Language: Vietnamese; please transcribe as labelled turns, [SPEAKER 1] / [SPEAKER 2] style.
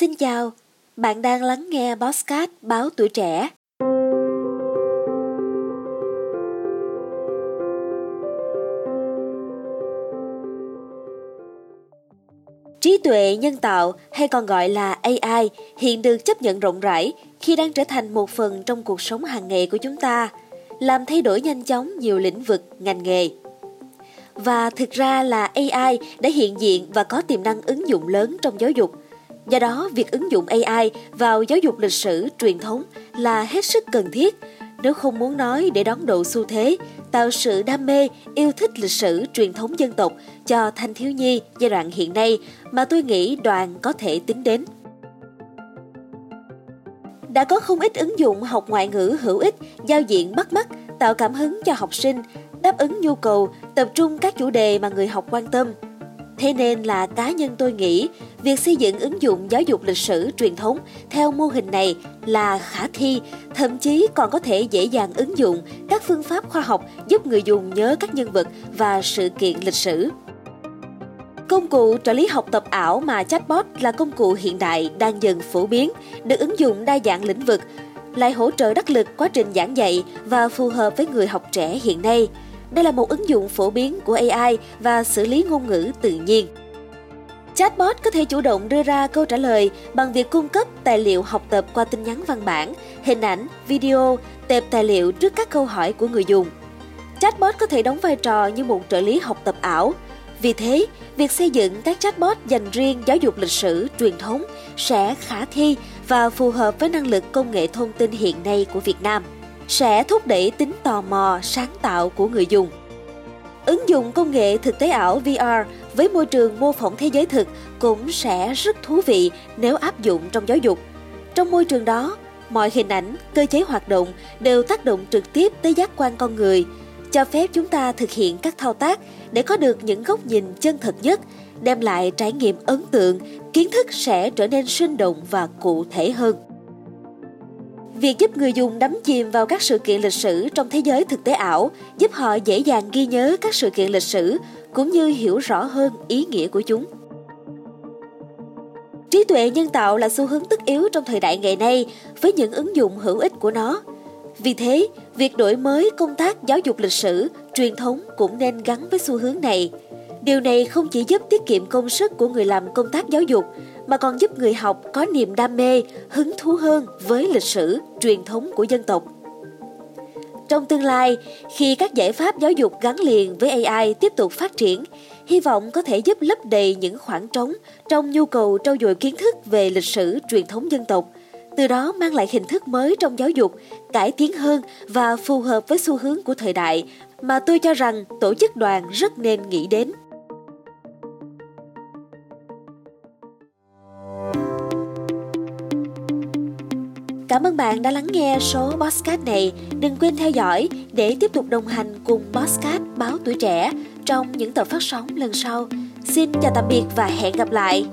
[SPEAKER 1] Xin chào, bạn đang lắng nghe Bosscat báo tuổi trẻ. Trí tuệ nhân tạo hay còn gọi là AI hiện được chấp nhận rộng rãi khi đang trở thành một phần trong cuộc sống hàng ngày của chúng ta, làm thay đổi nhanh chóng nhiều lĩnh vực, ngành nghề. Và thực ra là AI đã hiện diện và có tiềm năng ứng dụng lớn trong giáo dục. Do đó, việc ứng dụng AI vào giáo dục lịch sử truyền thống là hết sức cần thiết nếu không muốn nói để đón độ xu thế, tạo sự đam mê, yêu thích lịch sử truyền thống dân tộc cho thanh thiếu nhi giai đoạn hiện nay mà tôi nghĩ đoàn có thể tính đến. Đã có không ít ứng dụng học ngoại ngữ hữu ích, giao diện bắt mắt, tạo cảm hứng cho học sinh, đáp ứng nhu cầu, tập trung các chủ đề mà người học quan tâm. Thế nên là cá nhân tôi nghĩ việc xây dựng ứng dụng giáo dục lịch sử truyền thống theo mô hình này là khả thi, thậm chí còn có thể dễ dàng ứng dụng các phương pháp khoa học giúp người dùng nhớ các nhân vật và sự kiện lịch sử. Công cụ trợ lý học tập ảo mà chatbot là công cụ hiện đại đang dần phổ biến, được ứng dụng đa dạng lĩnh vực, lại hỗ trợ đắc lực quá trình giảng dạy và phù hợp với người học trẻ hiện nay. Đây là một ứng dụng phổ biến của AI và xử lý ngôn ngữ tự nhiên. Chatbot có thể chủ động đưa ra câu trả lời bằng việc cung cấp tài liệu học tập qua tin nhắn văn bản, hình ảnh, video, tệp tài liệu trước các câu hỏi của người dùng. Chatbot có thể đóng vai trò như một trợ lý học tập ảo. Vì thế, việc xây dựng các chatbot dành riêng giáo dục lịch sử truyền thống sẽ khả thi và phù hợp với năng lực công nghệ thông tin hiện nay của Việt Nam, sẽ thúc đẩy tính tò mò, sáng tạo của người dùng. Ứng dụng công nghệ thực tế ảo VR với môi trường mô phỏng thế giới thực cũng sẽ rất thú vị nếu áp dụng trong giáo dục. Trong môi trường đó, mọi hình ảnh, cơ chế hoạt động đều tác động trực tiếp tới giác quan con người, cho phép chúng ta thực hiện các thao tác để có được những góc nhìn chân thật nhất, đem lại trải nghiệm ấn tượng, kiến thức sẽ trở nên sinh động và cụ thể hơn. Việc giúp người dùng đắm chìm vào các sự kiện lịch sử trong thế giới thực tế ảo giúp họ dễ dàng ghi nhớ các sự kiện lịch sử cũng như hiểu rõ hơn ý nghĩa của chúng. Trí tuệ nhân tạo là xu hướng tất yếu trong thời đại ngày nay với những ứng dụng hữu ích của nó. Vì thế, việc đổi mới công tác giáo dục lịch sử, truyền thống cũng nên gắn với xu hướng này. Điều này không chỉ giúp tiết kiệm công sức của người làm công tác giáo dục mà còn giúp người học có niềm đam mê, hứng thú hơn với lịch sử, truyền thống của dân tộc. Trong tương lai, khi các giải pháp giáo dục gắn liền với AI tiếp tục phát triển, hy vọng có thể giúp lấp đầy những khoảng trống trong nhu cầu trau dồi kiến thức về lịch sử truyền thống dân tộc, từ đó mang lại hình thức mới trong giáo dục, cải tiến hơn và phù hợp với xu hướng của thời đại mà tôi cho rằng tổ chức đoàn rất nên nghĩ đến. Cảm ơn bạn đã lắng nghe số Bosscat này. Đừng quên theo dõi để tiếp tục đồng hành cùng Bosscat báo tuổi trẻ trong những tập phát sóng lần sau. Xin chào tạm biệt và hẹn gặp lại.